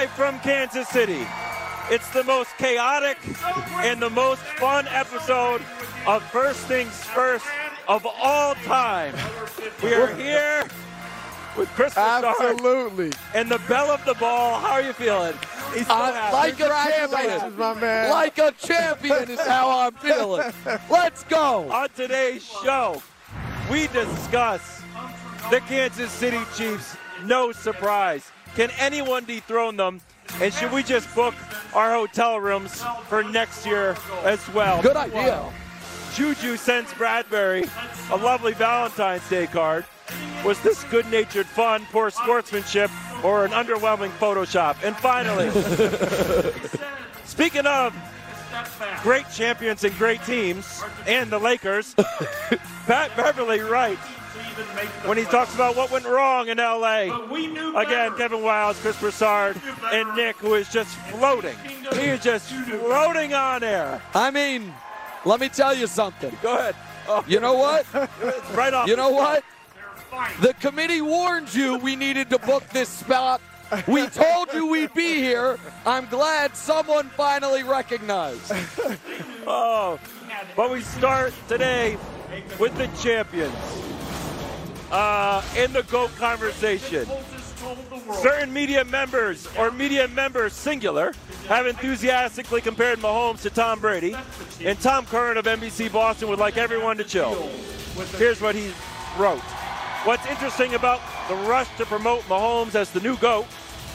Live from Kansas City. It's the most chaotic and the most fun episode of First Things First of all time. We are here with Chris Absolutely. and the bell of the ball. How are you feeling? He's so like a champion, my man. Like a champion is how I'm feeling. Let's go. On today's show, we discuss the Kansas City Chiefs. No surprise. Can anyone dethrone them? And should we just book our hotel rooms for next year as well? Good idea. Juju sends Bradberry a lovely Valentine's Day card. Was this good natured fun, poor sportsmanship, or an underwhelming Photoshop? And finally, speaking of great champions and great teams, and the Lakers, Pat Beverley right when he talks about what went wrong in LA. Again, Kevin Wildes, Chris Broussard, and Nick, who is just floating. He is just floating on air. I mean, let me tell you something. Go ahead. Oh, You know what? right off. You know what? The committee warned you we needed to book this spot. We told you we'd be here. I'm glad someone finally recognized. Oh, but we start today with the champions. Uh, in the GOAT conversation, certain media members, or media members singular, have enthusiastically compared Mahomes to Tom Brady, and Tom Curran of NBC Boston would like everyone to chill. Here's what he wrote. What's interesting about the rush to promote Mahomes as the new GOAT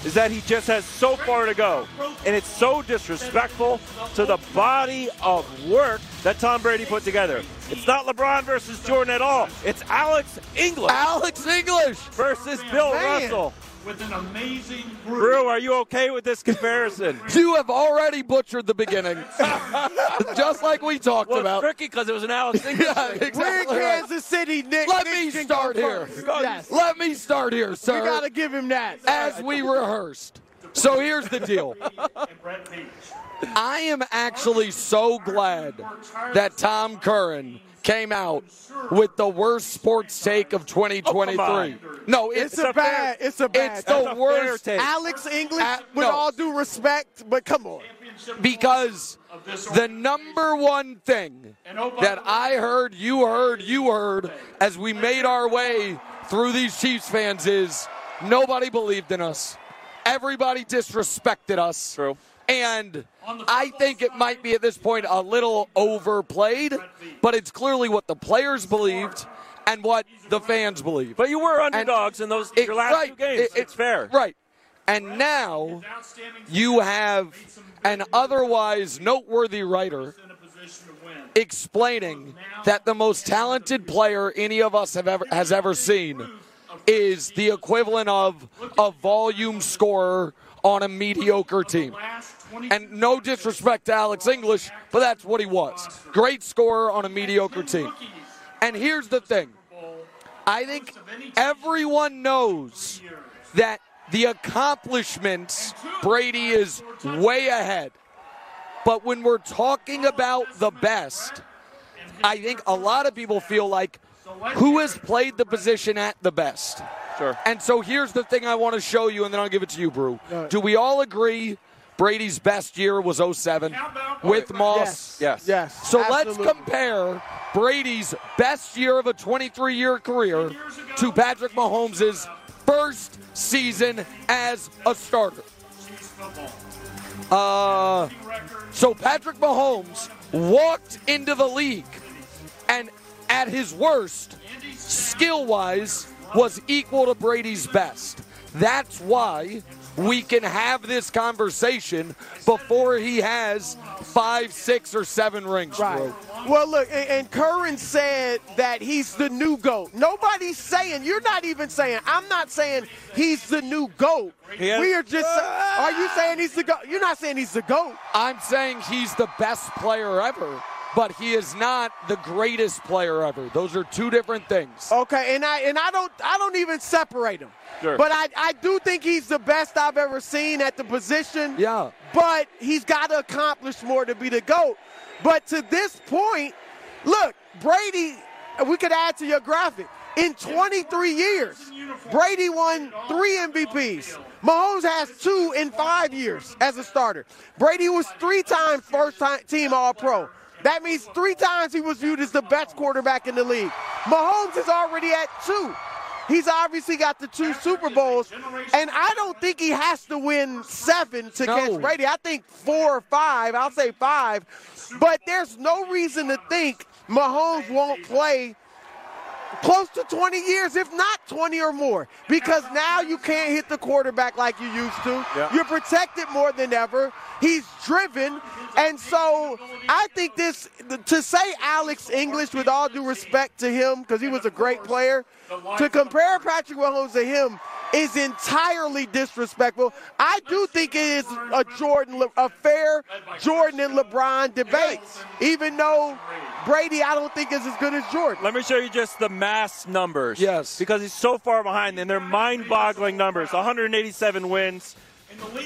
is that he just has so far to go. And it's so disrespectful to the body of work that Tom Brady put together. It's not LeBron versus Jordan at all. It's Alex English Alex English. versus Bill Russell. with an amazing Brew, are you okay with this comparison? You have already butchered the beginning. Just like we talked well, it's about. tricky because it was an Alex English. Yeah, thing. exactly We're in right. Kansas City, Nick. Let Nick me start here. Yes. Let me start here, sir. We gotta give him that. as we rehearsed. So here's the deal. I am actually so glad that Tom Curran came out with the worst sports take of 2023. no, it's, It's a bad. It's a bad. it's the a worst take. Alex English, Uh, with no. all due respect, but come on. because the number one thing that I heard, you heard, you heard as we made our way through these Chiefs fans is nobody believed in us. Everybody disrespected us. True. And I think it might be at this point a little overplayed, but it's clearly what the players believed and what the fans believe. But you were underdogs in those It- your last right, two games. it- it's fair. Right. And now you have an otherwise noteworthy writer explaining that the most talented player any of us have ever has ever seen is the equivalent of a volume scorer on a mediocre team. And no disrespect to Alex English, but that's what he was. Great scorer on a mediocre team. And here's the thing. I think everyone knows that the accomplishments Brady is way ahead. But when we're talking about the best, I think a lot of people feel like who has played the position at the best? Sure. And so here's the thing I want to show you, and then I'll give it to you, Brew. Do we all agree Brady's best year was 07 with Moss? Yes. Yes. So let's compare Brady's best year of a 23 year career to Patrick Mahomes' first season as a starter. Uh, so Patrick Mahomes walked into the league and at his worst, skill wise, was equal to Brady's best. That's why we can have this conversation before he has five, six, or seven rings, Right. bro. Well, look, and, and Curran said that he's the new GOAT. Nobody's saying, you're not even saying, I'm not saying he's the new GOAT. We are just, are you saying he's the GOAT? You're not saying he's the GOAT. I'm saying he's the best player ever, but he is not the greatest player ever. Those are two different things. Okay, and I and I don't I don't even separate them. Sure. But I, I do think he's the best I've ever seen at the position. Yeah. But he's got to accomplish more to be the GOAT. But to this point, look, Brady, we could add to your graphic. In 23 years, Brady won three MVPs. Mahomes has two in five years as a starter. Brady was three times first time team All Pro. That means three times he was viewed as the best quarterback in the league. Mahomes is already at two. He's obviously got the two Super Bowls, and I don't think he has to win seven to No. catch Brady. I think four or five. I'll say five. But there's no reason to think Mahomes won't play close to 20 years, if not 20 or more, because now you can't hit the quarterback like you used to. Yeah. You're protected more than ever. He's driven. And so I think this, to say Alex English, with all due respect to him, because he was a great player, to compare Patrick Mahomes to him is entirely disrespectful. I do think it is a Jordan, a fair Jordan and LeBron debate, even though Brady I don't think is as good as Jordan. Let me show you just the mass numbers. Yes. Because he's so far behind, and they're mind boggling numbers 187 wins,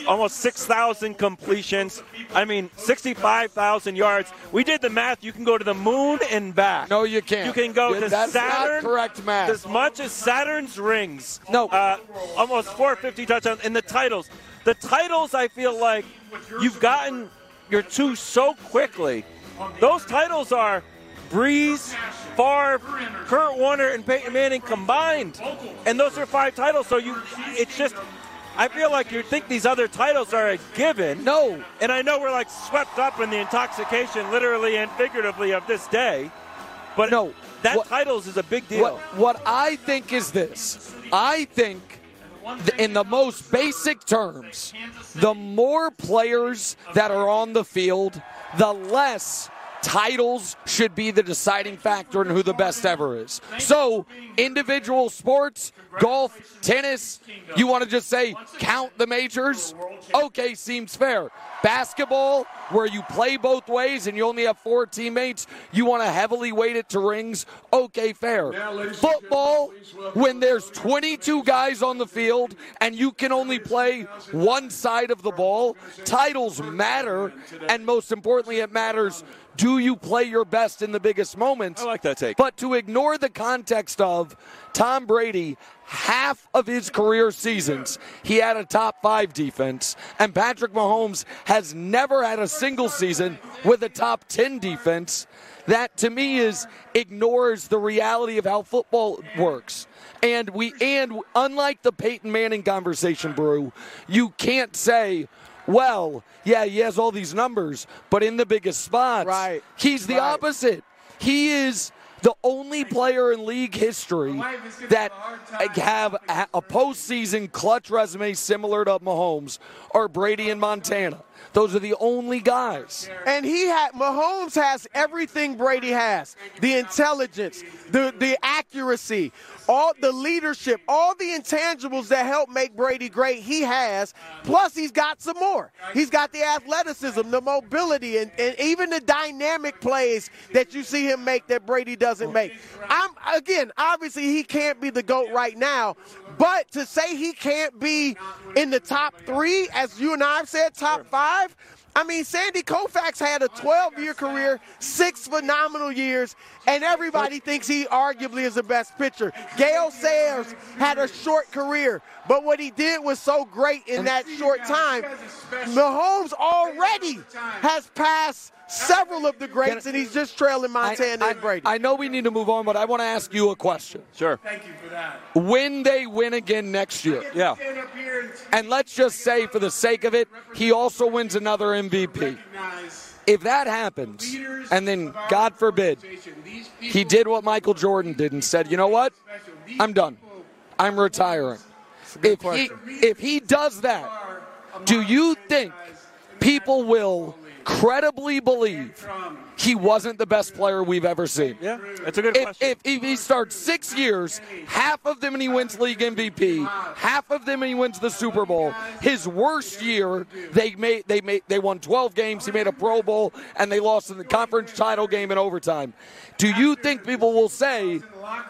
almost 6,000 completions. I mean, 65,000 yards. We did the math. You can go to the moon and back. No, you can't. You can go Yeah, to that's Saturn. not correct math. As much as Saturn's rings. No. Uh, almost 450 touchdowns. And the titles. The titles, I feel like you've gotten your two so quickly. Those titles are Brees, Favre, Kurt Warner, and Peyton Manning combined. And those are five titles. So you, it's just. I feel like you'd think these other titles are a given. No. And I know we're like swept up in the intoxication, literally and figuratively, of this day. But No. that What- titles is a big deal. What, what I think is this I think, th- in the most basic terms, the more players that are on the field, the less titles should be the deciding factor in who the best ever is. So, individual sports, golf, tennis, you want to just say count the majors? Okay, seems fair. Basketball, where you play both ways and you only have four teammates, you want to heavily weight it to rings? Okay, fair. Football, when there's 22 guys on the field and you can only play one side of the ball, titles matter, and most importantly, it matters do you play your best in the biggest moments? I like that take. But to ignore the context of Tom Brady, half of his career seasons, he had a top five defense, and Patrick Mahomes has never had a single season with a top 10 defense. That to me is ignores the reality of how football works. And we and unlike the Peyton Manning conversation, Brew, you can't say, well, yeah, he has all these numbers, but in the biggest spots, Right. he's the Right. opposite. He is the only player in league history that have a a postseason clutch resume similar to Mahomes or Brady in Montana. Those are the only guys. And he had Mahomes has everything Brady has: the intelligence, the the accuracy, all the leadership, all the intangibles that help make Brady great. He has. Plus, he's got some more. He's got the athleticism, the mobility, and, and even the dynamic plays that you see him make that Brady doesn't make. I'm again, obviously, he can't be the goat right now. But to say he can't be in the top three, as you and I have said, top five, I mean, Sandy Koufax had a 12 year career, six phenomenal years, and everybody thinks he arguably is the best pitcher. Gale Sayers had a short career, but what he did was so great in that short time. Mahomes already has passed several of the greats, and he's just trailing Montana I, and Brady. I know we need to move on, but I want to ask you a question. Sure. Thank you for that. When they win again next year, Yeah. and let's just say for the sake of it, he also wins another MVP. If that happens, and then God forbid, he did what Michael Jordan did and said, you know what? I'm done. I'm retiring. If he, if he does that, do you think people will credibly believe he wasn't the best player we've ever seen? Yeah, that's a good if, question. If, if he starts six years, half of them and he wins league MVP, half of them and he wins the Super Bowl. His worst year, they made they made they won 12 games. He made a Pro Bowl and they lost in the conference title game in overtime. Do you think people will say,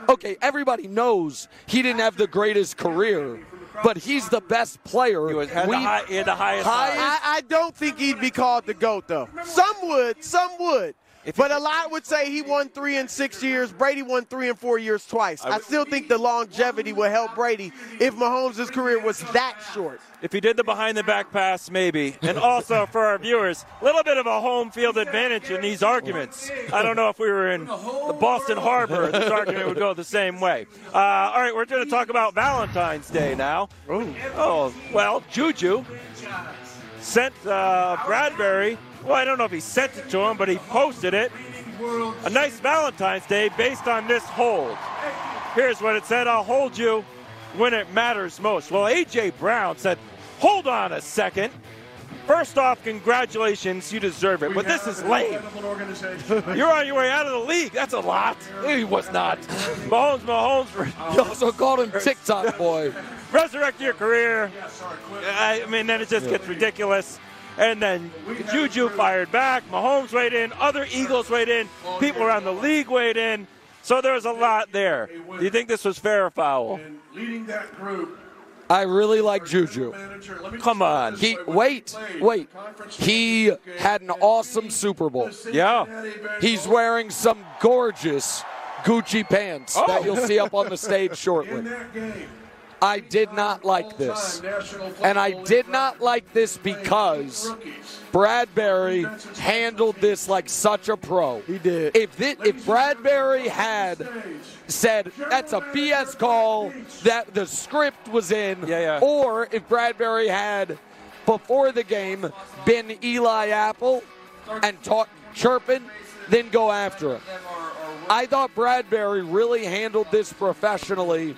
okay, everybody knows he didn't have the greatest career, but he's the best player? He was- had the We- high- he had the highest high. I, I don't think he'd be called the GOAT, though. Some would, some would. But a lot would say he won three in six years. Brady won three and four years twice. I still think the longevity would help Brady if Mahomes' career was that short. If he did the behind the back pass, maybe. And also for our viewers, a little bit of a home field advantage in these arguments. I don't know if we were in the Boston Harbor, this argument would go the same way. Uh, all right, we're going to talk about Valentine's Day now. Oh, well, Juju sent uh, Bradberry. Well, I don't know if he sent it to him, but he posted it. A nice Valentine's Day based on this hold. Here's what it said I'll hold you when it matters most. Well, A.J. Brown said, Hold on a second. First off, congratulations, you deserve it. But this is lame. You're on your way out of the league. That's a lot. He was not. Mahomes, Mahomes. You also called him TikTok boy. Resurrect your career. I mean, then it just gets ridiculous. And then Juju fired back. Mahomes weighed in. Other Eagles weighed in. People around the league weighed in. So there was a lot there. Do you think this was fair or foul? Leading that group, I really like Juju. Come on. He wait, wait. He had an awesome Super Bowl. Yeah. He's wearing some gorgeous Gucci pants Oh. that you'll see up on the stage shortly. I did not like this. And I did not like this because Bradberry handled this like such a pro. He did. If thi- if Bradberry had said that's a BS call that the script was in, Yeah, yeah. or if Bradberry had before the game been Eli Apple and talk chirping, then go after him. I thought Bradberry really handled this professionally,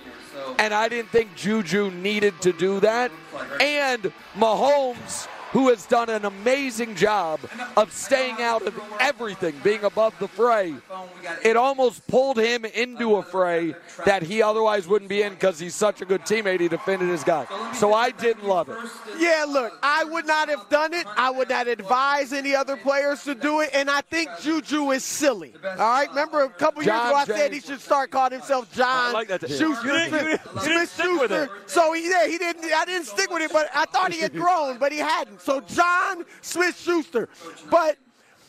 and I didn't think Juju needed to do that. And Mahomes, who has done an amazing job of staying out of everything, being above the fray, it almost pulled him into a fray that he otherwise wouldn't be in because he's such a good teammate. He defended his guy. So I didn't love it. Yeah, look, I would not have done it. I would not advise any other players to do it, and I think Juju is silly. All right, remember a couple years ago I said he should start calling himself John like that. Schuster. So he, yeah, he didn't. I didn't stick with it, but I thought he had grown, but he hadn't. So John Smith Schuster. But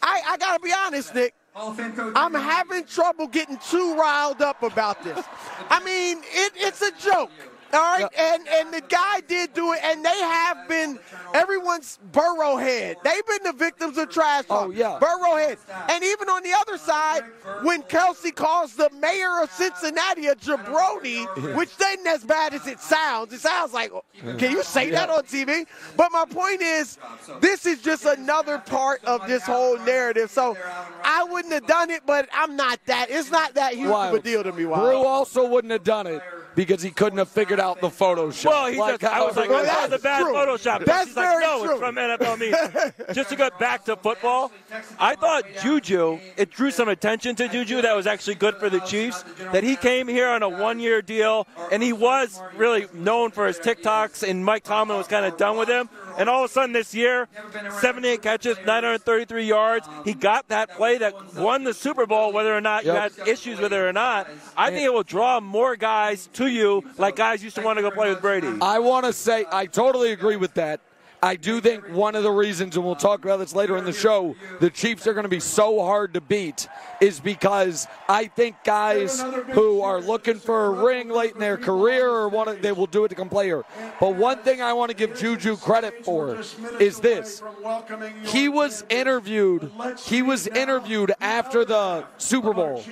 I, I got to be honest, Nick. I'm having trouble getting too riled up about this. I mean, it, it's a joke. All right, and and the guy did do it, and they have been everyone's Burrowhead. They've been the victims of trash talk. Oh, yeah. Burrowhead. And even on the other side, when Kelce calls the mayor of Cincinnati a jabroni, which isn't as bad as it sounds. It sounds like, can you say that on TV? But my point is, this is just another part of this whole narrative. So I wouldn't have done it, but I'm not that. It's not that huge of a deal to me. Brew Wild. also wouldn't have done it because he couldn't have figured out the Photoshop. Well, he just, I was like, Well, that was a that's bad true. Photoshop. That's He's like, very no, true. it's from NFL Media. just to get back to football, I thought Juju, it drew some attention to Juju that was actually good for the Chiefs, that he came here on a one-year deal, and he was really known for his TikToks, and Mike Tomlin was kind of done with him. And all of a sudden this year, 78 catches, 933 yards. He got that play that won the Super Bowl, whether or not you Yep. had issues with it or not. I think it will draw more guys to you, like guys used to want to go play with Brady. I want to say I totally agree with that. I do think one of the reasons, and we'll talk about this later in the show, the Chiefs are going to be so hard to beat is because I think guys who are looking for a ring late in their career or want to, they will do it to come play here. But one thing I want to give Juju credit for is this: he was interviewed. He was interviewed after the Super Bowl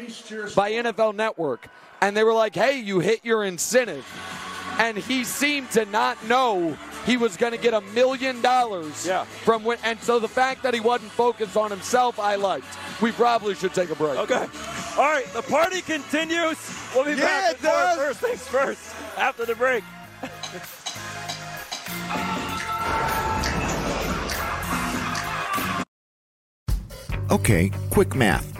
by NFL Network, and they were like, "Hey, you hit your incentive," and he seemed to not know he was going to get a million dollars Yeah. from when. And so the fact that he wasn't focused on himself, I liked. We probably should take a break. Okay. All right, the party continues. We'll be Yeah, back it with more does. first things first after the break. Okay, quick math.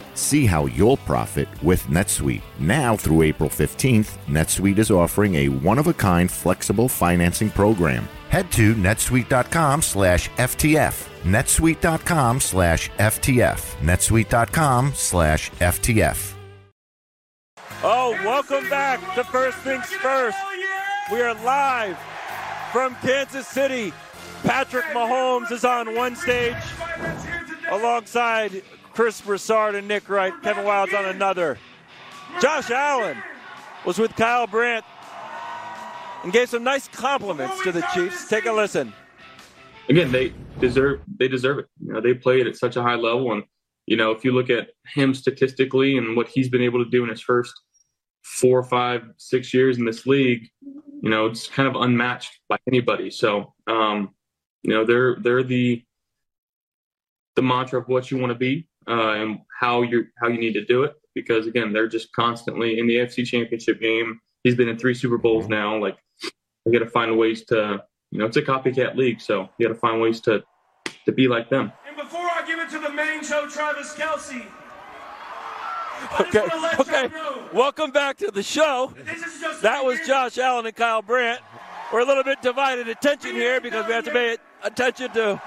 See how you'll profit with NetSuite. Now through April 15th, NetSuite is offering a one-of-a-kind flexible financing program. Head to netsuite.com slash FTF. netsuite.com slash FTF. netsuite.com slash FTF. Oh, welcome back to First Things First. We are live from Kansas City. Patrick Mahomes is on one stage alongside Chris Broussard and Nick Wright. Kevin Wildes on another. Josh Allen was with Kyle Brandt and gave some nice compliments to the Chiefs. Take a listen. again, they deserve they deserve it. You know, they played at such a high level, and you know, if you look at him statistically and what he's been able to do in his first four, five, six years in this league, you know, it's kind of unmatched by anybody. So, um, you know, they're they're the the mantra of what you want to be uh, and how you how you need to do it. Because again, they're just constantly in the AFC Championship game. He's been in three Super Bowls now. Like, they got to find ways to, you know, it's a copycat league, so you got to find ways to to be like them. And before I give it to the main show, Travis Kelce, Okay, okay. Welcome back to the show. That was Josh Allen and Kyle Brandt. We're a little bit divided attention here because we have to pay attention to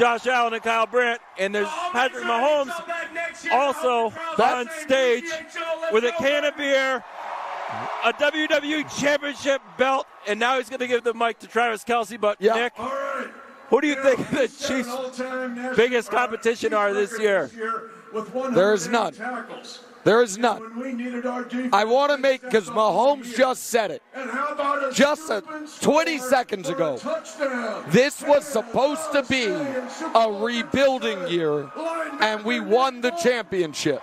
Josh Allen and Kyle Brandt, and there's Patrick Mahomes also on stage with a can of beer, a WWE Championship belt, and now he's going to give the mic to Travis Kelce. But Nick, who do you think the Chiefs' biggest competition are this year? There is none. There is none. I want to make because Mahomes just said it just a 20 seconds ago. This was supposed to be a rebuilding year, and we won the championship.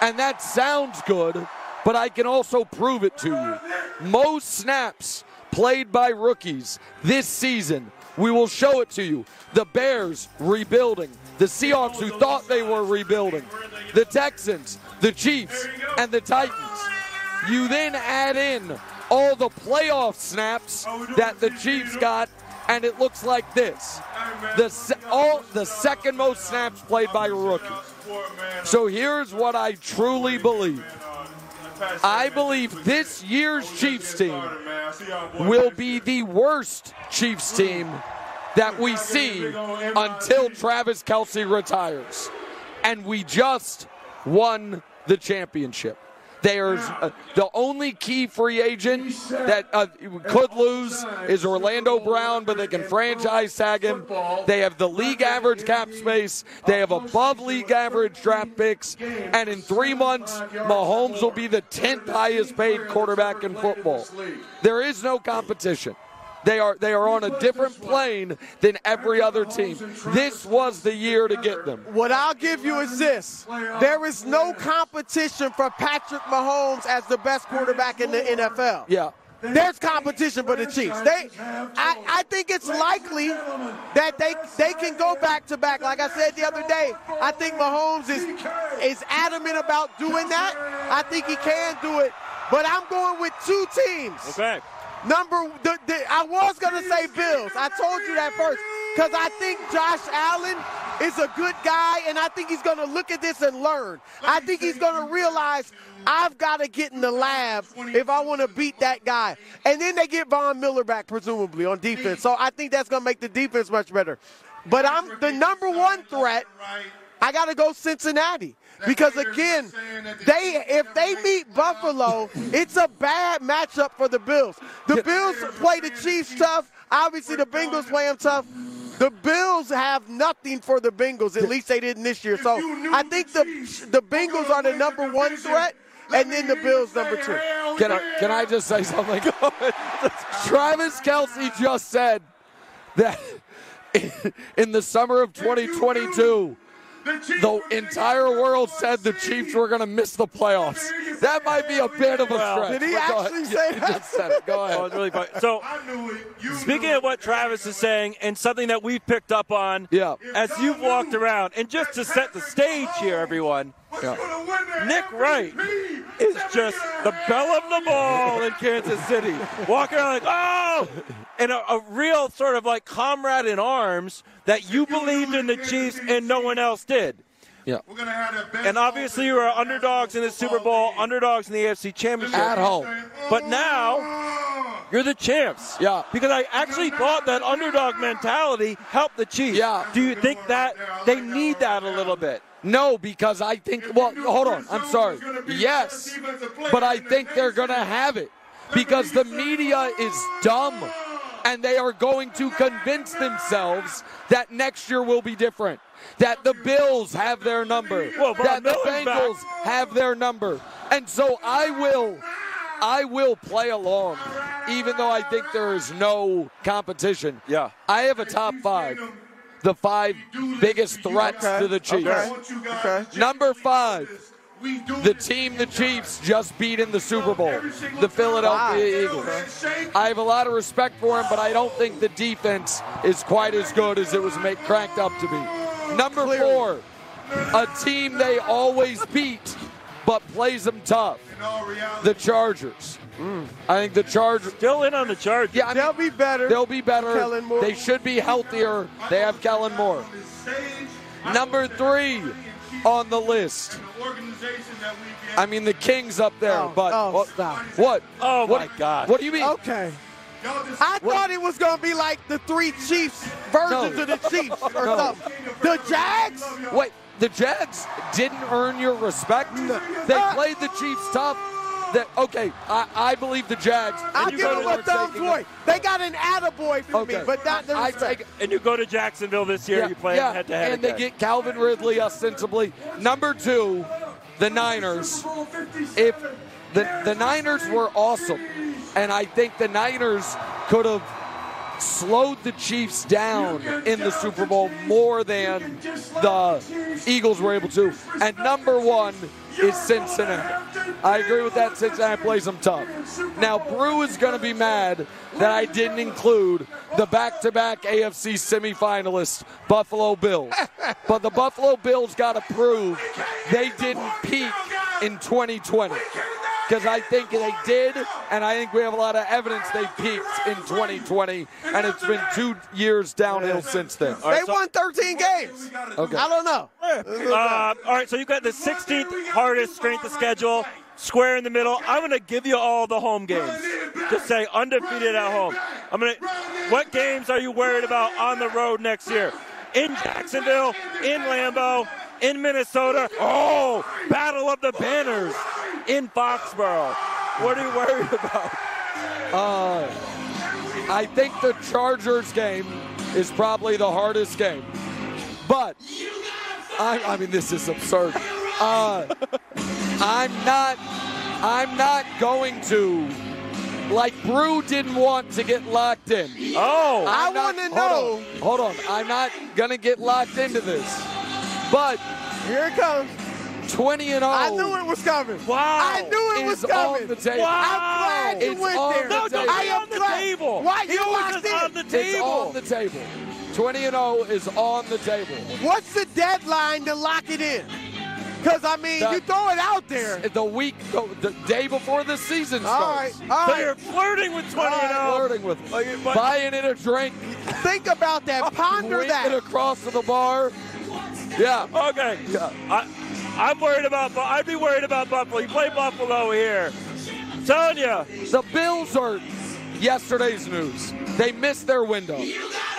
And that sounds good, but I can also prove it to you. Most snaps played by rookies this season. We will show it to you. The Bears rebuilding. The Seahawks who thought they were rebuilding. The Texans, the Chiefs, and the Titans. You then add in all the playoff snaps that the Chiefs got, and it looks like this: the se- all the second most snaps played by a rookie. So here's what I truly believe. I believe this year's Chiefs team will be the worst Chiefs team that we see until Travis Kelce retires. And we just won the championship. There's uh, the only key free agent that uh, could lose is Orlando Brown, but they can franchise tag him. They have the league average cap space. They have above league average draft picks. And in three months, Mahomes will be the 10th highest paid quarterback in football. There is no competition. They are they are on a different plane than every other team. This was the year to get them. What I'll give you is this: there is no competition for Patrick Mahomes as the best quarterback in the NFL. Yeah. There's competition for the Chiefs. They, I, I think it's likely that they they can go back to back. Like I said the other day, I think Mahomes is is adamant about doing that. I think he can do it, but I'm going with two teams. Okay. Number, the, the, I was gonna say Bills. I told you that first because I think Josh Allen is a good guy, and I think he's gonna look at this and learn. I think he's gonna realize I've got to get in the lab if I want to beat that guy. And then they get Von Miller back, presumably on defense. So I think that's gonna make the defense much better. But I'm the number one threat. I got to go Cincinnati. Because again, they if they meet Buffalo, it's a bad matchup for the Bills. The Bills play the Chiefs tough. Obviously, the Bengals play them tough. The Bills have nothing for the Bengals. At least they didn't this year. So I think the the Bengals are the number one threat, and then the Bills number two. Can I, can I just say something? Travis Kelce just said that in the summer of 2022, the entire world said the Chiefs were going to miss the playoffs. That might be a bit of a Well, stretch. Did he actually ahead. say You that? just said it. Go ahead. Oh, it's really fun. So, speaking of what Travis is saying, and something that we've picked up on Yeah. as you've walked around, and just to set the stage here, everyone, Nick Wright is just the belle of the ball in Kansas City, walking around like, oh, Oh, and a, a real sort of like comrade in arms that you believed in the Chiefs and no one else did. Yeah. And obviously, you are underdogs in the Super Bowl, underdogs in the AFC Championship. At home. But now, you're the champs. Yeah. Because I actually thought that underdog mentality helped the Chiefs. Yeah. Do you think that they need that a little bit? No, because I think, well, hold on. I'm sorry. Yes, but I think they're going to have it because the media is dumb and they are going to convince themselves that next year will be different. That the Bills have their number. Well, that the Miller's back. Bengals have their number. And so I will I will play along even though I think there is no competition. Yeah. I have a top 5. The five biggest threats Okay. to the Chiefs. Okay. Okay. Number five, the team the Chiefs just beat in the Super Bowl, the Philadelphia Eagles. I have a lot of respect for him, but I don't think the defense is quite as good as it was made, cranked up to be. Number four, a team they always beat, but plays them tough. The Chargers. I think the Chargers. Still in on the charge. Yeah, I mean, They'll be better. They'll be better. Kellen Moore. They should be healthier. They have Kellen Moore. Number three on the list. I mean, the Kings up there, Oh, but oh, what? stop. What? Oh, what, my God. What do you mean? Okay. I thought it was gonna be like the three Chiefs versions No. of the Chiefs or No. something. The Jags. Wait, the Jags didn't earn your respect. They Uh, played the Chiefs tough. That okay? I, I believe the Jags. I'll give them a thumbs taking boy. They got an attaboy from Okay. me, but not the I respect. take And you go to Jacksonville this year, you play yeah, head to head. and they get Calvin Ridley ostensibly. Number two, the Niners. If the the Niners were awesome, and I think the Niners could have slowed the Chiefs down in the Super Bowl more than the Eagles were able to. And number one is Cincinnati. I agree with that. Cincinnati plays them tough. Now, Brew is going to be mad that I didn't include the back to back AFC semifinalists, Buffalo Bills. But the Buffalo Bills got to prove they didn't peak in 2020. Because I think they did, and I think we have a lot of evidence they peaked in 2020, and it's been two years downhill since then. They won 13 games. Okay. I don't know. Uh, all right, so you've got the 16th hardest strength of schedule, square in the middle. I'm going to give you all the home games. Just say undefeated at home. I'm going to. What games are you worried about on the road next year? In Jacksonville, in Lambeau, in Minnesota. Oh, Battle of the Banners in Foxborough. What are you worried about? Uh, I think the Chargers game is probably the hardest game. But I, I mean, this is absurd. Uh, I'm not. I'm not going to like Brew didn't want to get locked in. Oh, I I'm not- wanna know. on, hold on. I'm not going to get locked into this. But Here it comes. 20 and 0. I knew it was coming. Wow. I knew it was coming. on the table. Wow. I'm glad you It's went on there. the No, don't I be am on the glad. table. Why He you was locked in? on the It's on the table. 20 and 0 is on the table. What's the deadline to lock it in? Because, I mean, The- you throw it out there. The week, the day before the season All right, starts. all So right. you're flirting with 20 and 0. Flirting with it. Like, Buying it a drink, Think about that. Ponder drinking that. across to the bar. Yeah. Okay. I, I'm worried about. I'd be worried about Buffalo. You play Buffalo here. telling you. The Bills are yesterday's news. They missed their window.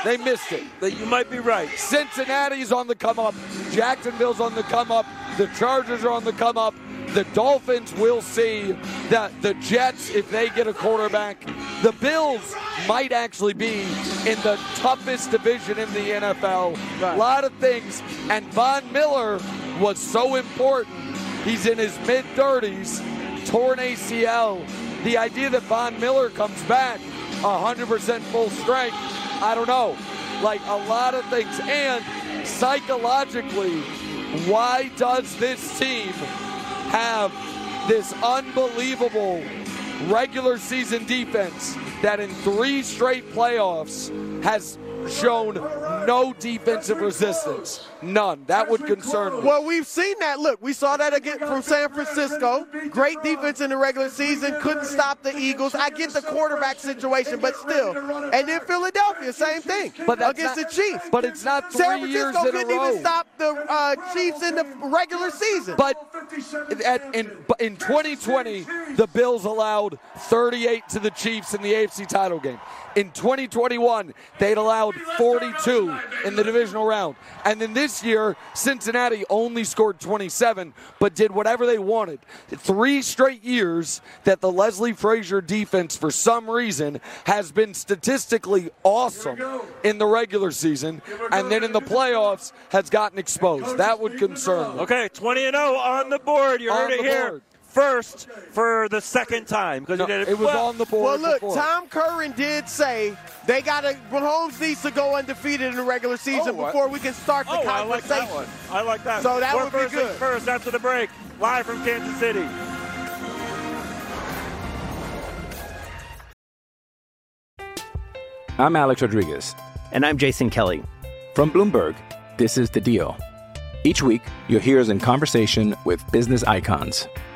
They missed it. That you might be right. Cincinnati's on the come up. Jacksonville's on the come up. The Chargers are on the come up. The Dolphins will see that the Jets, if they get a quarterback, the Bills might actually be in the toughest division in the NFL. A lot of things. And Von Miller was so important. He's in his mid 30s, torn ACL. The idea that Von Miller comes back 100% full strength, I don't know. Like a lot of things. And psychologically, why does this team have this unbelievable regular season defense that in three straight playoffs has shown no defensive resistance? None. That would concern me. Well, we've seen that. Look, we saw that again from San Francisco. Great defense in the regular season, couldn't stop the Eagles. I get the quarterback situation, but still. And then Philadelphia, same thing. But against not- the Chiefs. But it's not three San years Francisco a couldn't even stop the uh, Chiefs in the regular season. But at, in, but in 2020, the Bills allowed 38 to the Chiefs in the AFC title game. In 2021, they'd allowed 42 in the divisional round. And then this year, Cincinnati only scored 27, but did whatever they wanted. Three straight years that the Leslie Frazier defense, for some reason, has been statistically awesome in the regular season, and then in the playoffs has gotten exposed. That would concern me. Okay, 20 and 0 on the board. You heard it here board. First for the second time because No, it. it was well, on the board. Well, look, before. Tom Curran did say they got to. Mahomes needs to go undefeated in the regular season Oh, I- before we can start the Oh, I like that one. I like that. So that More would be first things good. First, after the break, live from Kansas City. I'm Alex Rodriguez. And I'm Jason Kelly. From Bloomberg, this is The Deal. Each week, you'll hear us in conversation with business icons.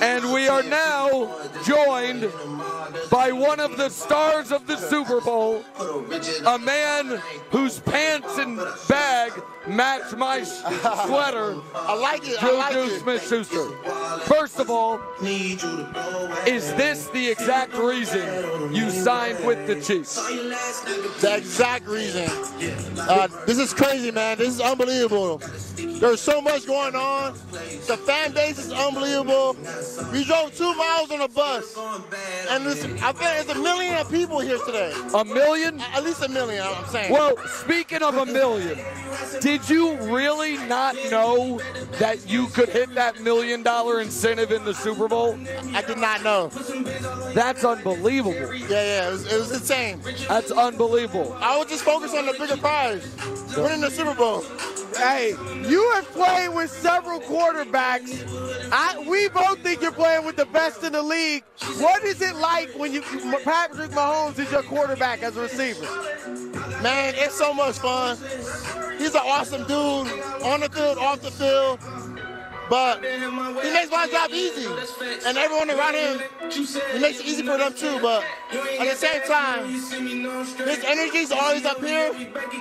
And we are now joined by one of the stars of the Super Bowl, a man whose pants and bag match my sweater. I like it. I like Juju it. Smith-Schuster. First of all, is this the exact reason you signed with the Chiefs? The exact reason. Uh, this is crazy, man. This is unbelievable. There's so much going on. The fan base is unbelievable. We drove two miles on a bus, and this, I think there's a million of people here today. A million? At least a million. I'm saying. Well, speaking of a million, did you really not know that you could hit that million dollar incentive in the Super Bowl? I did not know. That's unbelievable. Yeah, yeah, it was, it was insane. That's unbelievable. I was just focused on the bigger prize, winning the Super Bowl. Hey, you have played with several quarterbacks. I, we both think you're playing with the best in the league. What is it like when you Patrick Mahomes is your quarterback as a receiver? Man, it's so much fun. He's an awesome dude on the field, off the field. But he makes my job easy. And everyone around him, he makes it easy for them too. But at the same time, his energy's always up here,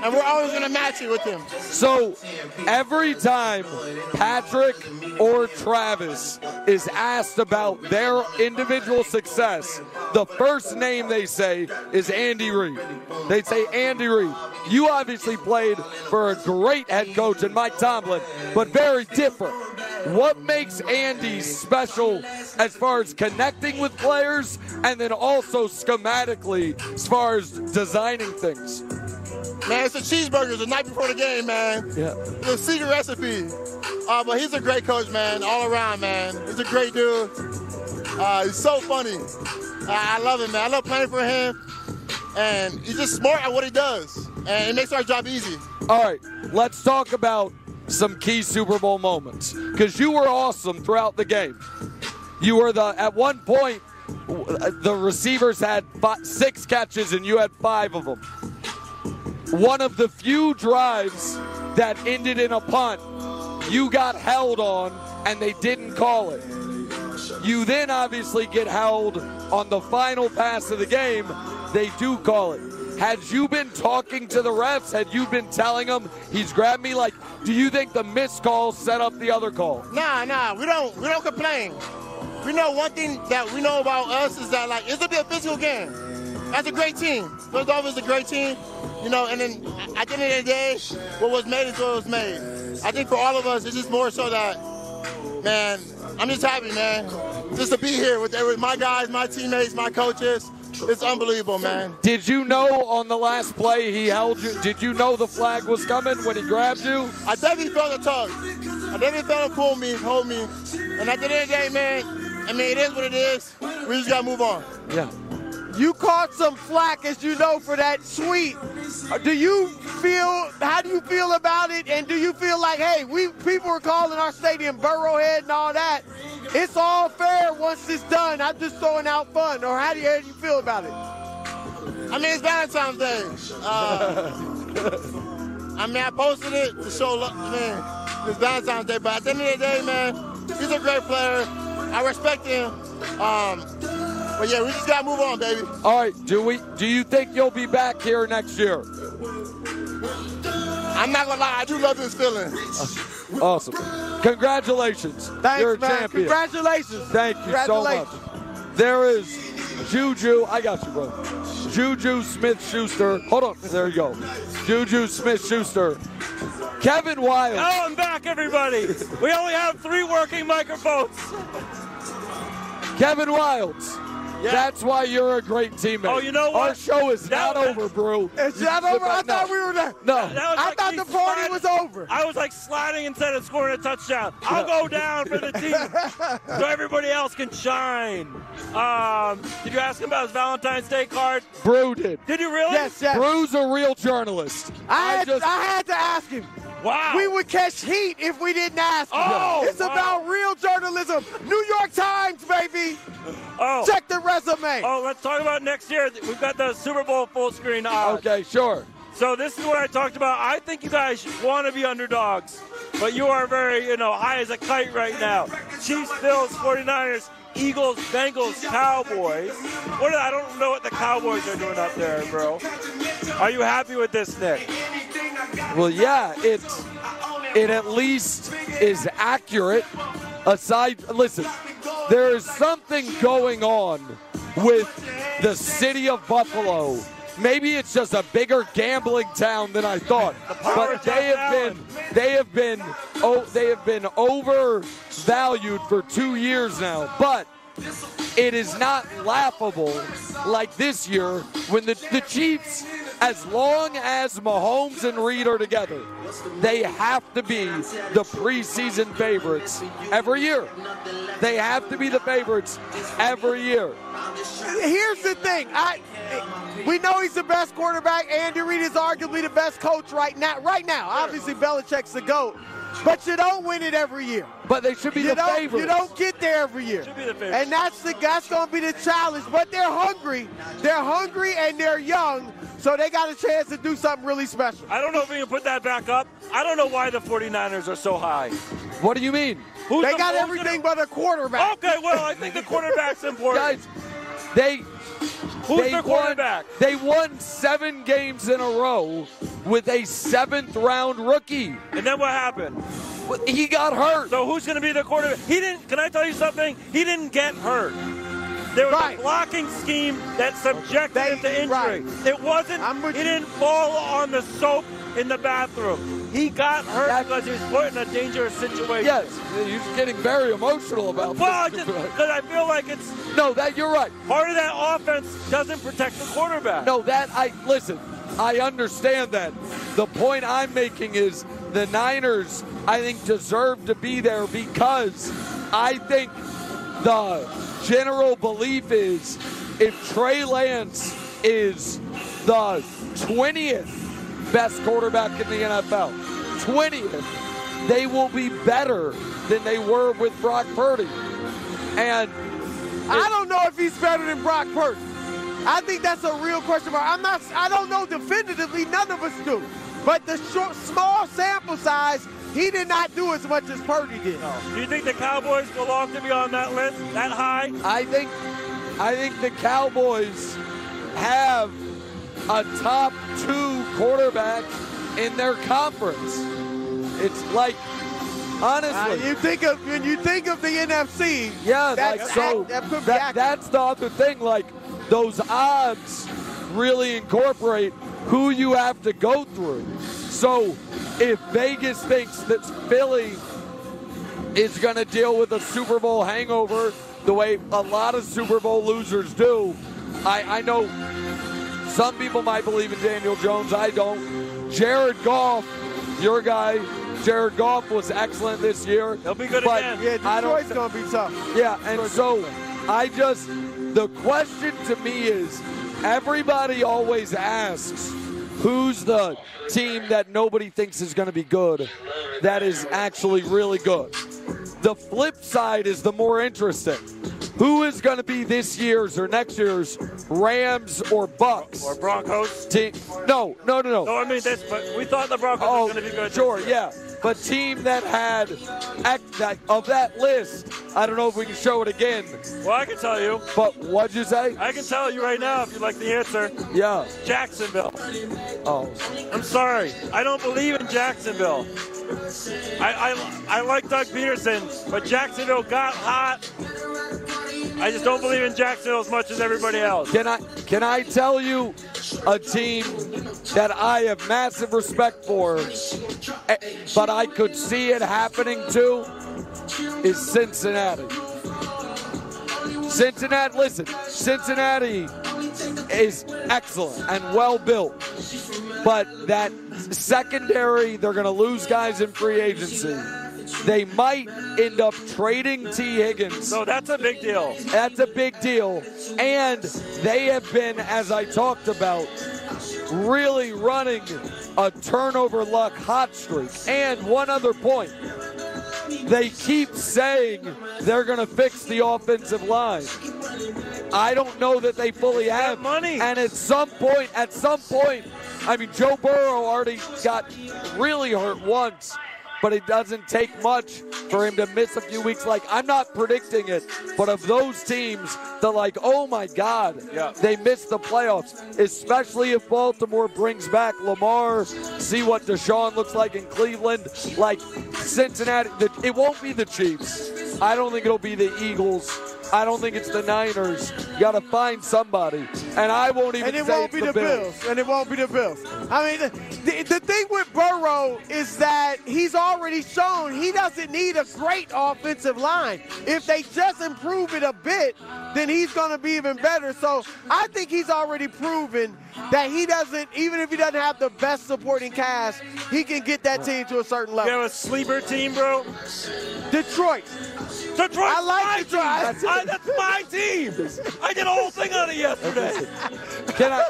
and we're always going to match it with him. So every time Patrick or Travis is asked about their individual success, the first name they say is Andy Reid. They say Andy Reid. you obviously played for a great head coach in Mike Tomlin, but very different. What makes Andy special as far as connecting with players and then also schematically as far as designing things? Man, it's the cheeseburgers the night before the game, man. Yeah. The secret recipe. Uh, but he's a great coach, man, all around, man. He's a great dude. Uh, he's so funny. I, I love him, man. I love playing for him. And he's just smart at what he does. And it makes our job easy. All right, let's talk about some key Super Bowl moments because you were awesome throughout the game. You were the at one point the receivers had five, six catches and you had five of them. One of the few drives that ended in a punt, you got held on and they didn't call it. You then obviously get held on the final pass of the game. They do call it. Had you been talking to the refs? Had you been telling them he's grabbed me? Like, do you think the missed call set up the other call? Nah, nah, we don't we don't complain. We know one thing that we know about us is that like it's gonna be a physical game. That's a great team. Philadelphia's a great team, you know. And then at the end of the day, what was made is what was made. I think for all of us, it's just more so that, man, I'm just happy, man, just to be here with, with my guys, my teammates, my coaches. It's unbelievable, man. Did you know on the last play he held you? Did you know the flag was coming when he grabbed you? I definitely felt a tug. I definitely felt him pull me, hold me. And at the end of the day, man, I mean, it is what it is. We just got to move on. Yeah. You caught some flack, as you know, for that tweet. Uh, Do you feel? How do you feel about it? And do you feel like, hey, we people are calling our stadium Burrowhead and all that? It's all fair once it's done. I'm just throwing out fun. Or how do you, how do you feel about it? I mean, it's Valentine's Day. Uh, I mean, I posted it to show love. I mean, it's Valentine's Day, but at the end of the day, man, he's a great player. I respect him. Um, but yeah, we just gotta move on, baby. All right. Do we? Do you think you'll be back here next year? I'm not gonna lie, I do love this feeling. Awesome. Congratulations. Thanks, You're a man. champion. Congratulations. Thank you so much. There is Juju. I got you, bro. Juju Smith Schuster. Hold on. There you go. Juju Smith Schuster. Kevin Wildes. Oh, I'm back, everybody. We only have three working microphones. Kevin Wildes. That's why you're a great teammate. Oh, you know what? Our show is That- not over, bro. It's You not over. I back now. thought we were there. No. That was I like thought the party sliding- was over. I was like sliding instead of scoring a touchdown. I'll go down for the team so everybody else can shine. Um, did you ask him about his Valentine's Day card? Brew did. Did you really? Yes, yes. Brew's a real journalist. I had, just- I had to ask him. Wow. We would catch heat if we didn't ask him. Oh, it's wow. about real journalism. New York Times, baby. Oh. Check the resume. Oh, let's talk about next year. We've got the Super Bowl full screen. Uh, Okay, sure. So this is what I talked about. I think you guys want to be underdogs, but you are very, you know, high as a kite right now. Chiefs, Bills, 49ers, Eagles, Bengals, Cowboys. What are, I don't know what the Cowboys are doing up there, bro. Are you happy with this, Nick? Well, yeah, it it at least is accurate. Aside, listen, there is something going on with the city of Buffalo. Maybe it's just a bigger gambling town than I thought, but they have been they have been oh they have been overvalued for two years now. But it is not laughable like this year when the, the Chiefs, as long as Mahomes and Reid are together, they have to be the preseason favorites every year. They have to be the favorites every year. Here's the thing. I we know he's the best quarterback. Andy Reid is arguably the best coach right now. Right now, obviously Belichick's the goat, but you don't win it every year. But they should be you the don't. You don't get there every year. Should be the favorites. And that's the that's going to be the challenge. But they're hungry. They're hungry and they're young, so they got a chance to do something really special. I don't know if we can put that back up. I don't know why the 49ers are so high. What do you mean? Who's they the- got everything gonna- but a quarterback. Okay, well, I think the quarterback's important. Guys, they Who's they their won, quarterback? They won seven games in a row with a seventh round rookie. And then what happened? He got hurt. So who's going to be the quarterback? He didn't. Can I tell you something? He didn't get hurt. There was Right. a blocking scheme that subjected him to injury. right. It wasn't. he didn't fall on the soap in the bathroom. He got hurt because he was put in a dangerous situation. Yes, he's getting very emotional about Well, I this. just because I feel like it's no that you're right. Part of that offense doesn't protect the quarterback. No, that I listen. I understand that. The point I'm making is the Niners, I think, deserve to be there because I think the general belief is if Trey Lance is the 20th best quarterback in the NFL, 20th, they will be better than they were with Brock Purdy. And I don't know if he's better than Brock Purdy. I think that's a real question mark. I'm not. I don't know definitively. None of us do. But the short, small sample size, he did not do as much as Purdy did. Do you think the Cowboys belong to be on that list that high? I think I think the Cowboys have a top two quarterback in their conference. It's like honestly, Uh, you think of when you think of the NFC. yeah, that's like so. act- that that- that's the other thing. Like those odds really incorporate who you have to go through. So if Vegas thinks that Philly is going to deal with a Super Bowl hangover the way a lot of Super Bowl losers do. I, I know some people might believe in Daniel Jones. I don't. Jared Goff, your guy, Jared Goff was excellent this year. He'll be good but again. Yeah, I Detroit's gonna be tough. yeah, and so I just the question to me is everybody always asks who's the team that nobody thinks is going to be good that is actually really good. The flip side is the more interesting. Who is going to be this year's or next year's Rams or Bucks or Broncos team? No, no, no, no. No, I mean this, but we thought the Broncos Oh, were going to be good. sure, yeah. But team that had act, that, of that list, I don't know if we can show it again. Well, I can tell you. But what'd you say? I can tell you right now if you'd like the answer. Yeah. Jacksonville. Oh. I'm sorry. I don't believe in Jacksonville. I, I, I like Doug Pederson, but Jacksonville got hot. I just don't believe in Jacksonville as much as everybody else. Can I can I tell you a team that I have massive respect for, but I could see it happening too, is Cincinnati. Cincinnati, listen, Cincinnati is excellent and well built, but that secondary, they're going to lose guys in free agency. They might end up trading Tee Higgins. So that's a big deal. That's a big deal. And they have been, as I talked about, really running a turnover luck hot streak. And one other point. They keep saying they're going to fix the offensive line. I don't know that they fully have money. And at some point, at some point, I mean, Joe Burrow already got really hurt once but it doesn't take much for him to miss a few weeks. Like, I'm not predicting it, but of those teams, they're like, oh my God, Yeah. they missed the playoffs, especially if Baltimore brings back Lamar, see what Deshaun looks like in Cleveland. Like, Cincinnati, the, it won't be the Chiefs. I don't think it'll be the Eagles. I don't think it's the Niners. You got to find somebody. And I won't even and it say won't it's be the Bills. And it won't be the Bills. I mean, the, the thing with Burrow is that he's already shown he doesn't need a great offensive line. If they just improve it a bit, then he's going to be even better. So I think he's already proven that he doesn't, even if he doesn't have the best supporting cast, he can get that team to a certain level. You have a sleeper team, bro? Detroit. Detroit. I like my Detroit. Team. That's, I, that's my team. I did a whole thing on it yesterday. Can I?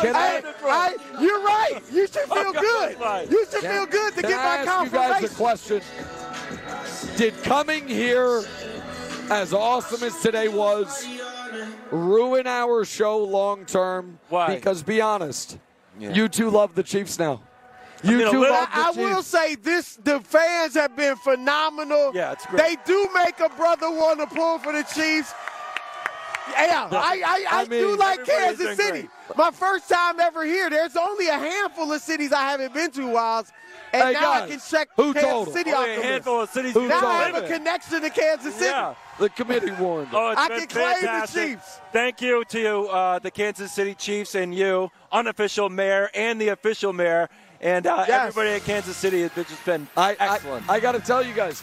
Can I, I, you're right. You should feel good. fine. You should Can- feel good to can get I my ask you guys a question? Did coming here, as awesome as today was, ruin our show long term? Why? Because be honest, you two love the Chiefs now. You mean, a two little- love the I will say this: the fans have been phenomenal. Yeah, it's great. They do make a brother want to pull for the Chiefs. Yeah, I, I, I, I do like Kansas been City. My first time ever here. There's only a handful of cities I haven't been to, Wildes. And Hey, now I can check who Kansas told 'em? City Only off a the list. of cities Who Now don't I have live a connection to Kansas City. Yeah. The committee warned. Oh, it's I been can claim the fantastic. Chiefs. Thank you to uh, the Kansas City Chiefs and you, unofficial mayor and the official mayor, and uh, Yes. everybody at Kansas City. has just been I, excellent. I, I got to tell you guys,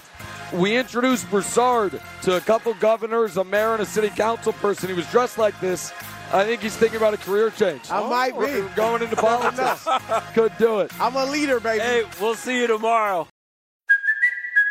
we introduced Broussard to a couple governors, a mayor, and a city council person. He was dressed like this. I think he's thinking about a career change. I might be. Going into politics. Could do it. I'm a leader, baby. hey, we'll see you tomorrow.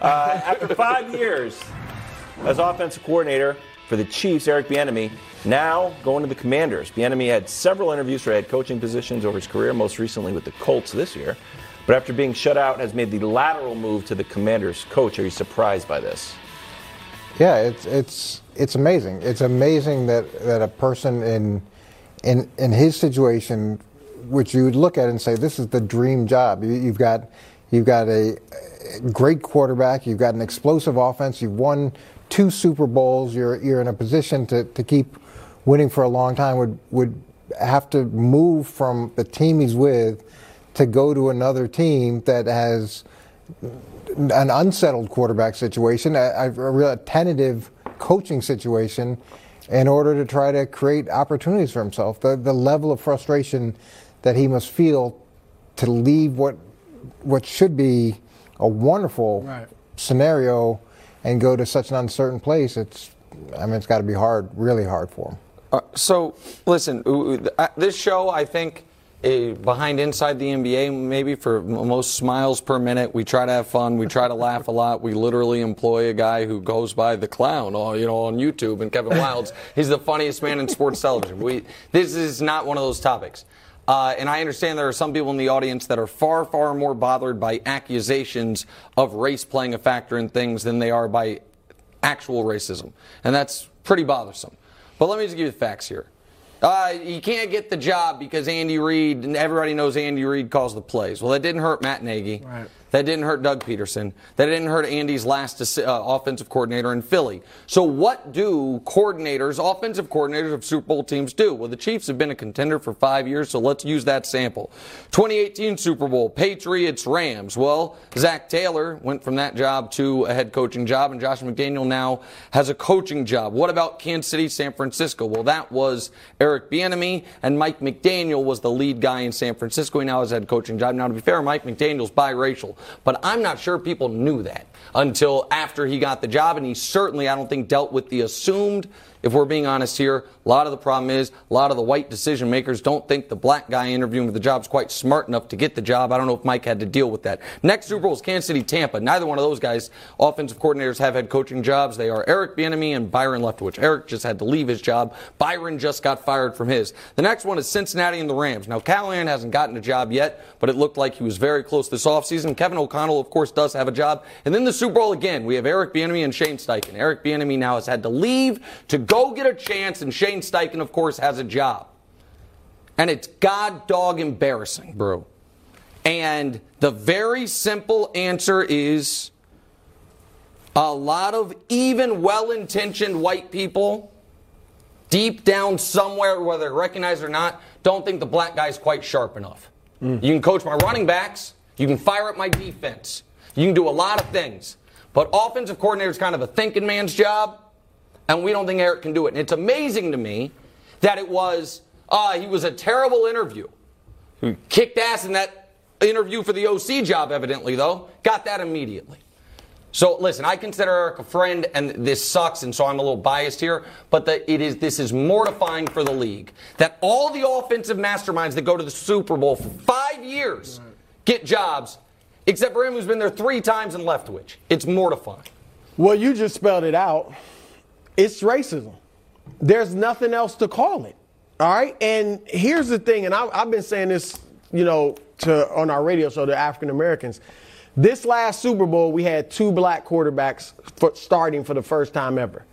Uh, after five years as offensive coordinator for the Chiefs, Eric Bieniemy now going to the Commanders. Bieniemy had several interviews for head coaching positions over his career, most recently with the Colts this year. But after being shut out, has made the lateral move to the Commanders coach. Are you surprised by this? Yeah, it's it's it's amazing. It's amazing that, that a person in in in his situation, which you would look at and say, this is the dream job. You, you've got you've got a great quarterback. You've got an explosive offense. You've won two Super Bowls. You're you're in a position to, to keep winning for a long time. Would would have to move from the team he's with to go to another team that has an unsettled quarterback situation, a, a, real tentative coaching situation, in order to try to create opportunities for himself. The the level of frustration that he must feel to leave what what should be a wonderful Right. scenario and go to such an uncertain place. It's I mean it's got to be hard, really hard for him. Uh, so, listen, this show, I think, uh, behind Inside the NBA, maybe for most smiles per minute, we try to have fun, we try to laugh a lot. We literally employ a guy who goes by the clown, uh, you know, on YouTube, and Kevin Wildes, he's the funniest man in sports television. We, this is not one of those topics. Uh, and I understand there are some people in the audience that are far, far more bothered by accusations of race playing a factor in things than they are by actual racism. And that's pretty bothersome. But let me just give you the facts here. Uh, you can't get the job because Andy Reid, and everybody knows Andy Reid calls the plays. Well, that didn't hurt Matt Nagy. Right. That didn't hurt Doug Pederson. That didn't hurt Andy's last uh, offensive coordinator in Philly. So, what do coordinators, offensive coordinators of Super Bowl teams do? Well, the Chiefs have been a contender for five years, so let's use that sample. 2018 Super Bowl, Patriots, Rams. Well, Zac Taylor went from that job to a head coaching job, and Josh McDaniel now has a coaching job. What about Kansas City, San Francisco? Well, that was Eric Bieniemy, and Mike McDaniel was the lead guy in San Francisco. He now has a head coaching job. Now, to be fair, Mike McDaniel's biracial, but I'm not sure people knew that until after he got the job, and he certainly, I don't think, dealt with the assumed. If we're being honest here, a lot of the problem is a lot of the white decision makers don't think the black guy interviewing for the job is quite smart enough to get the job. I don't know if Mike had to deal with that. Next Super Bowl is Kansas City, Tampa. Neither one of those guys, offensive coordinators, have had coaching jobs. They are Eric Bieniemy and Byron Leftwich. Eric just had to leave his job. Byron just got fired from his. The next one is Cincinnati and the Rams. Now, Callahan hasn't gotten a job yet, but it looked like he was very close this offseason. Kevin O'Connell, of course, does have a job. And then the Super Bowl again. We have Eric Bieniemy and Shane Steichen. Eric Bieniemy now has had to leave to go get a chance, and Shane Steichen, of course, has a job. And it's god dog embarrassing, bro. And the very simple answer is a lot of even well intentioned white people, deep down somewhere, whether recognized or not, don't think the black guy's quite sharp enough. Mm. You can coach my running backs, you can fire up my defense, you can do a lot of things. But offensive coordinator is kind of a thinking man's job, and we don't think Eric can do it. And it's amazing to me that it was, uh, he was a terrible interview. He kicked ass in that interview for the OC job, evidently, though. Got that immediately. So listen, I consider Eric a friend, and this sucks, and so I'm a little biased here. But the, it is this is mortifying for the league that all the offensive masterminds that go to the Super Bowl for five years get jobs, except for him who's been there three times and left which. It's mortifying. Well, you just spelled it out. It's racism. There's nothing else to call it. All right. And here's the thing, and I, I've been saying this, you know, to on our radio show to African Americans. This last Super Bowl, we had two black quarterbacks for, starting for the first time ever.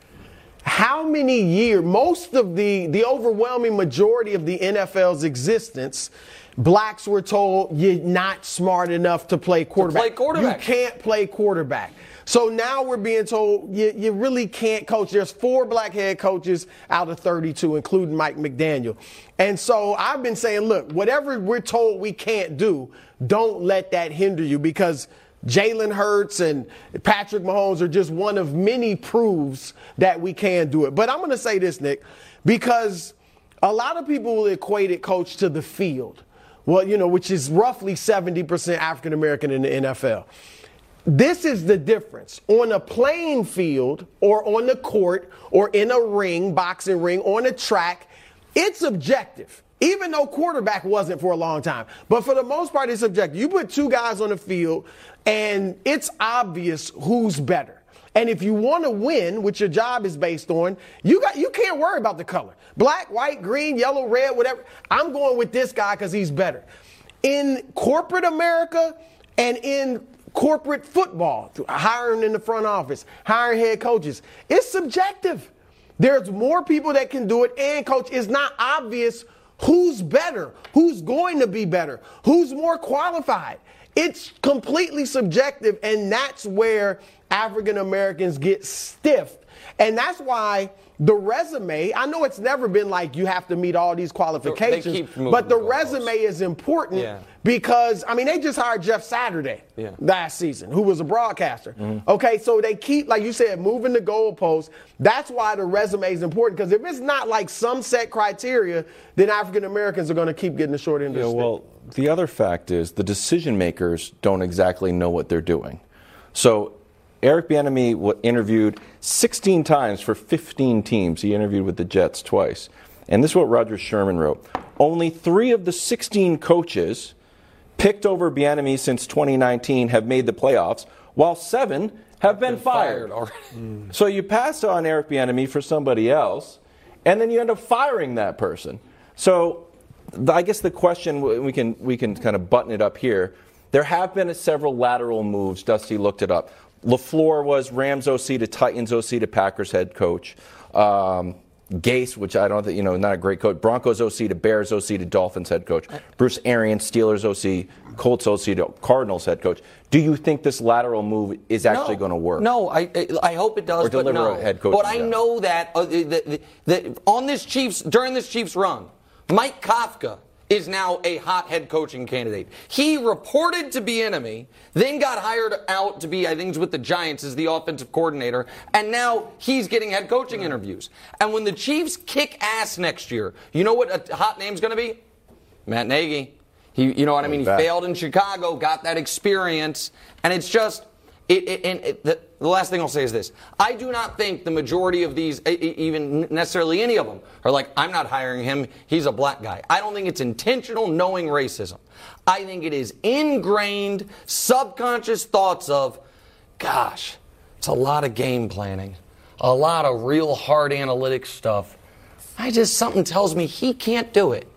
how many years, most of the, the overwhelming majority of the NFL's existence, blacks were told you're not smart enough to play quarterback. play quarterback. You can't play quarterback. So now we're being told you, you really can't coach. There's four black head coaches out of 32, including Mike McDaniel. And so I've been saying, look, whatever we're told we can't do, don't let that hinder you because Jalen Hurts and Patrick Mahomes are just one of many proofs that we can do it. But I'm going to say this, Nick, because a lot of people will equate it, coach, to the field. Well, you know, which is roughly 70% African American in the NFL. This is the difference. On a playing field or on the court or in a ring, boxing ring, on a track, it's objective. Even though quarterback wasn't for a long time. But for the most part, it's objective. You put two guys on the field and it's obvious who's better. And if you want to win, which your job is based on, you got you can't worry about the color. Black, white, green, yellow, red, whatever. I'm going with this guy because he's better. In corporate America and in corporate football, hiring in the front office, hiring head coaches, it's subjective. There's more people that can do it, and coach, it's not obvious who's better, who's going to be better, who's more qualified. It's completely subjective, and that's where African Americans get stiff. And that's why the resume, I know it's never been like you have to meet all these qualifications, but the the resume is important Yeah. because, I mean, they just hired Jeff Saturday Yeah. last season, who was a broadcaster. Mm-hmm. Okay, so they keep, like you said, moving the goalposts. That's why the resume is important because if it's not like some set criteria, then African Americans are going to keep getting the short end of Yeah, the stick. well, the other fact is the decision makers don't exactly know what they're doing. So Eric Bieniemy interviewed 16 times for 15 teams. He interviewed with the Jets twice. And this is what Rodger Sherman wrote. Only three of the 16 coaches picked over Bieniemy since 2019 have made the playoffs, while seven have been, fired. fired already. So you pass on Eric Bieniemy for somebody else, and then you end up firing that person. So I guess the question we can we can kind of button it up here. There have been several lateral moves. Dusty looked it up. Lafleur was Rams OC to Titans OC to Packers head coach. Um, Gase, which I don't think you know, not a great coach. Broncos OC to Bears OC to Dolphins head coach. Bruce Arians, Steelers OC, Colts OC to Cardinals head coach. Do you think this lateral move is actually No. going to work? No, I I- hope it does, Or but deliver no. a head coaching But I know that, uh, that, that on this Chiefs during this Chiefs run, Mike Kafka is now a hot head coaching candidate. He reported to Bieniemy, then got hired out to be, I think, it's with the Giants as the offensive coordinator, and now he's getting head coaching interviews. And when the Chiefs kick ass next year, you know what a hot name's going to be? Matt Nagy. He, you know what I mean? He failed in Chicago, got that experience, and it's just. It, it, and it, the, the last thing I'll say is this: I do not think the majority of these, even necessarily any of them, are like, "I'm not hiring him. He's a black guy." I don't think it's intentional, knowing racism. I think it is ingrained, subconscious thoughts of, "Gosh, it's a lot of game planning, a lot of real hard analytics stuff." I just something tells me he can't do it,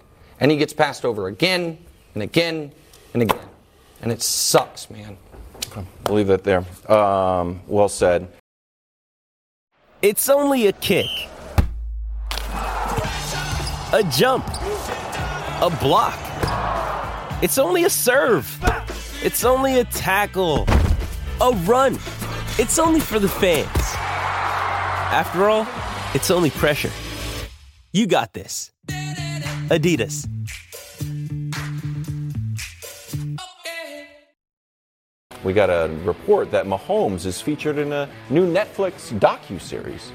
and he gets passed over again and again and again, and it sucks, man. We'll leave that there. Um, well said. It's only a kick, a jump, a block. It's only a serve. It's only a tackle, a run. It's only for the fans. After all, it's only pressure. You got this. Adidas. We got a report that Mahomes is featured in a new Netflix docu-series,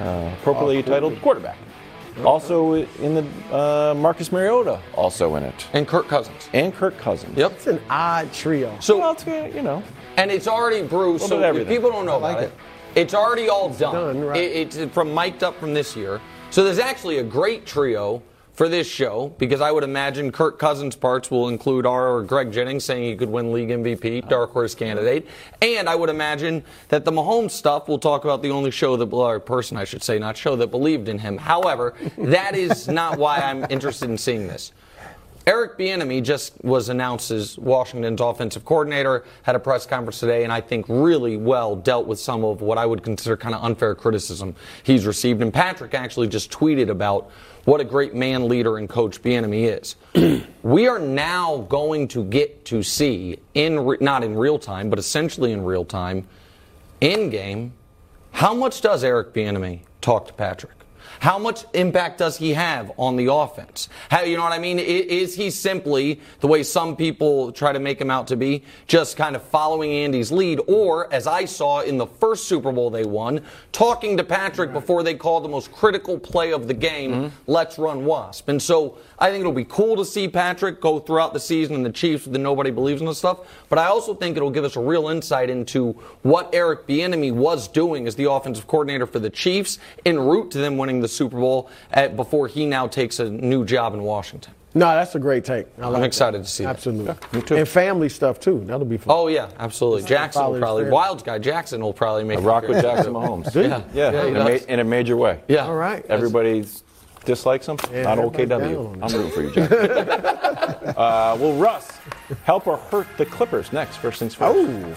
uh, appropriately titled "Quarterback." Also in the uh, Marcus Mariota, also in it, and Kirk Cousins, and Kirk Cousins. Yep, it's an odd trio. So well, it's, you know, and it's already Bruce. So bit of if everything. people don't know I like about it. It's already all done. done, right. It- it's from mic'd up from this year. So there's actually a great trio for this show because I would imagine Kirk Cousins' parts will include our Greg Jennings saying he could win league MVP, dark horse candidate, and I would imagine that the Mahomes stuff will talk about the only show that or person I should say, not show that believed in him. However, that is not why I'm interested in seeing this. Eric Bieniemy just was announced as Washington's offensive coordinator, had a press conference today, and I think really well dealt with some of what I would consider kind of unfair criticism he's received. And Patrick actually just tweeted about what a great man leader and coach Bieniemy is. we are now going to get to see in re- not in real time, but essentially in real time, in game, how much does Eric Bieniemy talk to Patrick? How much impact does he have on the offense? How, you know what I mean? Is he simply, the way some people try to make him out to be, just kind of following Andy's lead? Or, as I saw in the first Super Bowl they won, talking to Patrick before they called the most critical play of the game, mm-hmm. let's run Wasp. And so I think it'll be cool to see Patrick go throughout the season and the Chiefs that nobody believes in this stuff. But I also think it'll give us a real insight into what Eric Bieniemy was doing as the offensive coordinator for the Chiefs en route to them winning the Super Bowl at, before he now takes a new job in Washington. No, that's a great take. I like I'm that. excited to see that. Absolutely. me too. And family stuff too. That'll be fun. Oh yeah, absolutely. Jackson will probably Day. Wildes guy Jackson will probably make I rock with. Jackson Mahomes. Yeah, Yeah, yeah, in, a ma- in a major way. Yeah. All right. Everybody dislikes him. Yeah, Not OKW. I'm rooting for you, Jack. uh, will Russ help or hurt the Clippers next? First things first. Oh.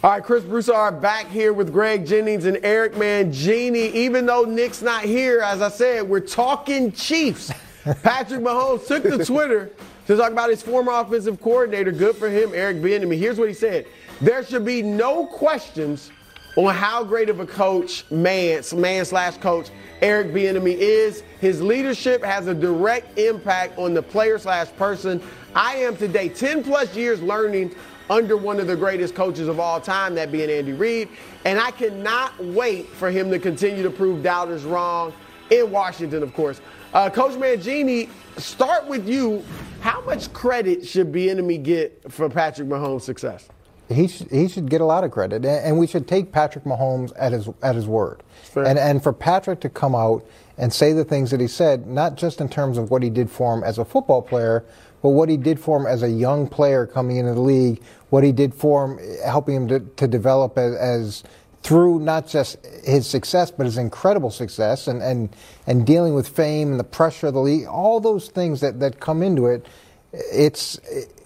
All right, Chris Broussard back here with Greg Jennings and Eric Mangini. Even though Nick's not here, as I said, we're talking Chiefs. Patrick Mahomes took to Twitter to talk about his former offensive coordinator. Good for him, Eric Bieniemy. Here's what he said: There should be no questions on how great of a coach, man, man slash coach, Eric Bieniemy is. His leadership has a direct impact on the player slash person. I am today 10 plus years learning under one of the greatest coaches of all time, that being Andy Reid. And I cannot wait for him to continue to prove doubters wrong in Washington, of course. Uh, Coach Mangini, start with you. How much credit should Bieniemy get for Patrick Mahomes' success? He should, he should get a lot of credit, and and we should take Patrick Mahomes at his at his word. Fair. And and for Patrick to come out and say the things that he said, not just in terms of what he did for him as a football player, but what he did for him as a young player coming into the league, what he did for him, helping him to, to develop as, as through not just his success, but his incredible success and, and, and dealing with fame and the pressure of the league, all those things that, that come into it, it's,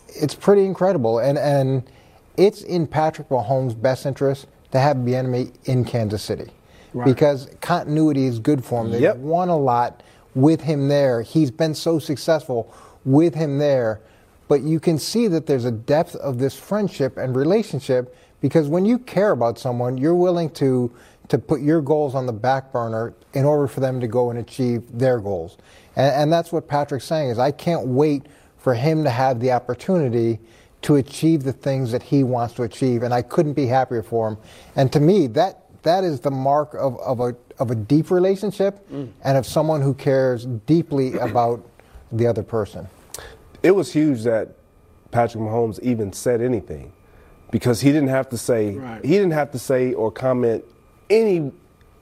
it's pretty incredible. And, and it's in Patrick Mahomes' best interest to have Bieniemy in Kansas City. Right. Because continuity is good for him. They've Yep. won a lot with him there. He's been so successful with him there. But you can see that there's a depth of this friendship and relationship because when you care about someone, you're willing to to put your goals on the back burner in order for them to go and achieve their goals. And, and that's what Patrick's saying is I can't wait for him to have the opportunity to achieve the things that he wants to achieve, and I couldn't be happier for him. And to me, that that is the mark of, of a of a deep relationship mm. and of someone who cares deeply about the other person. It was huge that Patrick Mahomes even said anything because he didn't have to say Right. he didn't have to say or comment any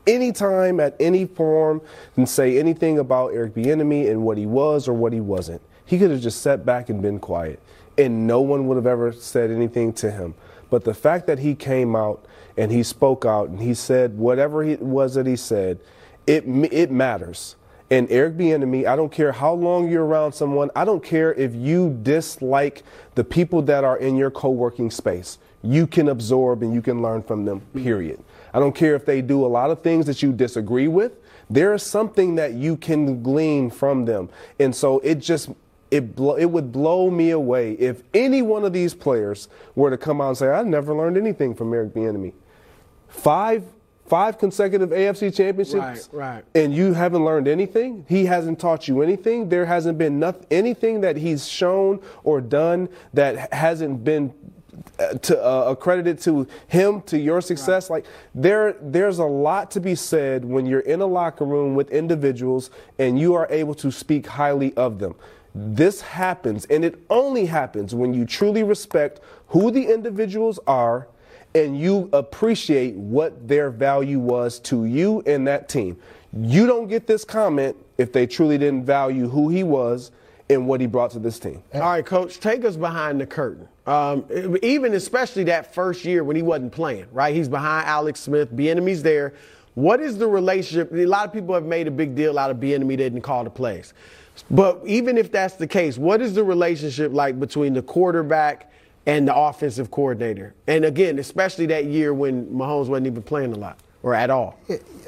any time at any forum and say anything about Eric Bieniemy and what he was or what he wasn't. He could have just sat back and been quiet and no one would have ever said anything to him. But the fact that he came out and he spoke out and he said whatever it was that he said, it it matters. And Eric Bieniemy, I don't care how long you're around someone. I don't care if you dislike the people that are in your co-working space. You can absorb and you can learn from them. Mm-hmm. Period. I don't care if they do a lot of things that you disagree with. There is something that you can glean from them, and so it just it blo- it would blow me away if any one of these players were to come out and say, "I never learned anything from Eric Bieniemy." Five five consecutive AFC championships Right, right. and you haven't learned anything he hasn't taught you anything there hasn't been nothing, anything that he's shown or done that hasn't been uh, to uh, accredited to him to your success. Like there, there's a lot to be said when you're in a locker room with individuals and you are able to speak highly of them. This happens, and it only happens when you truly respect who the individuals are and you appreciate what their value was to you and that team. You don't get this comment if they truly didn't value who he was and what he brought to this team. All right, coach, take us behind the curtain. Um, even especially that first year when he wasn't playing, right? He's behind Alex Smith, Bieniemy's there. What is the relationship? A lot of people have made a big deal out of Bieniemy didn't call the plays. But even if that's the case, what is the relationship like between the quarterback and the offensive coordinator? And again, especially that year when Mahomes wasn't even playing a lot or at all.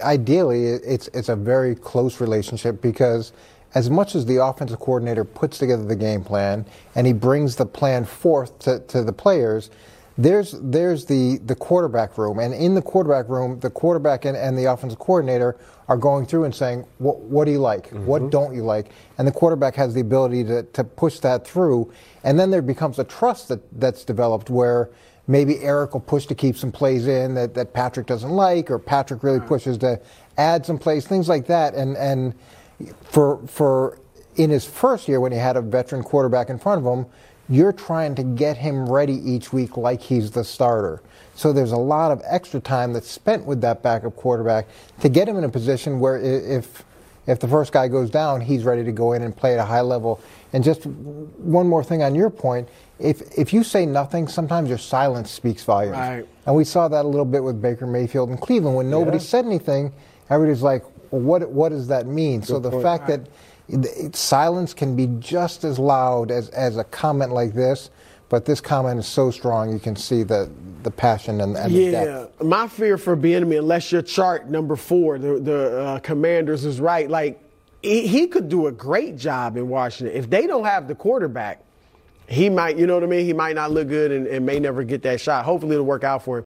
Ideally, it's it's a very close relationship because as much as the offensive coordinator puts together the game plan and he brings the plan forth to, to the players, there's there's the, the quarterback room, and in the quarterback room, the quarterback and, and the offensive coordinator are going through and saying, what, what do you like? Mm-hmm. What don't you like? And the quarterback has the ability to, to push that through, and then there becomes a trust that, that's developed where maybe Eric will push to keep some plays in that, that Patrick doesn't like, or Patrick really pushes to add some plays, things like that. And and for for in his first year when he had a veteran quarterback in front of him, you're trying to get him ready each week like he's the starter. So there's a lot of extra time that's spent with that backup quarterback to get him in a position where if if the first guy goes down, he's ready to go in and play at a high level. And just one more thing on your point, if if you say nothing, sometimes your silence speaks volumes. Right. And we saw that a little bit with Baker Mayfield in Cleveland when nobody Yeah. said anything. Everybody's like, well, what what does that mean? so the point. fact that it- silence can be just as loud as, as a comment like this, but this comment is so strong you can see the the passion and, and the depth. Yeah, my fear for Bieniemy, unless your chart number four, the the uh, Commanders is right. Like he, he could do a great job in Washington if they don't have the quarterback. He might, you know what I mean. He might not look good and, and may never get that shot. Hopefully, it'll work out for him.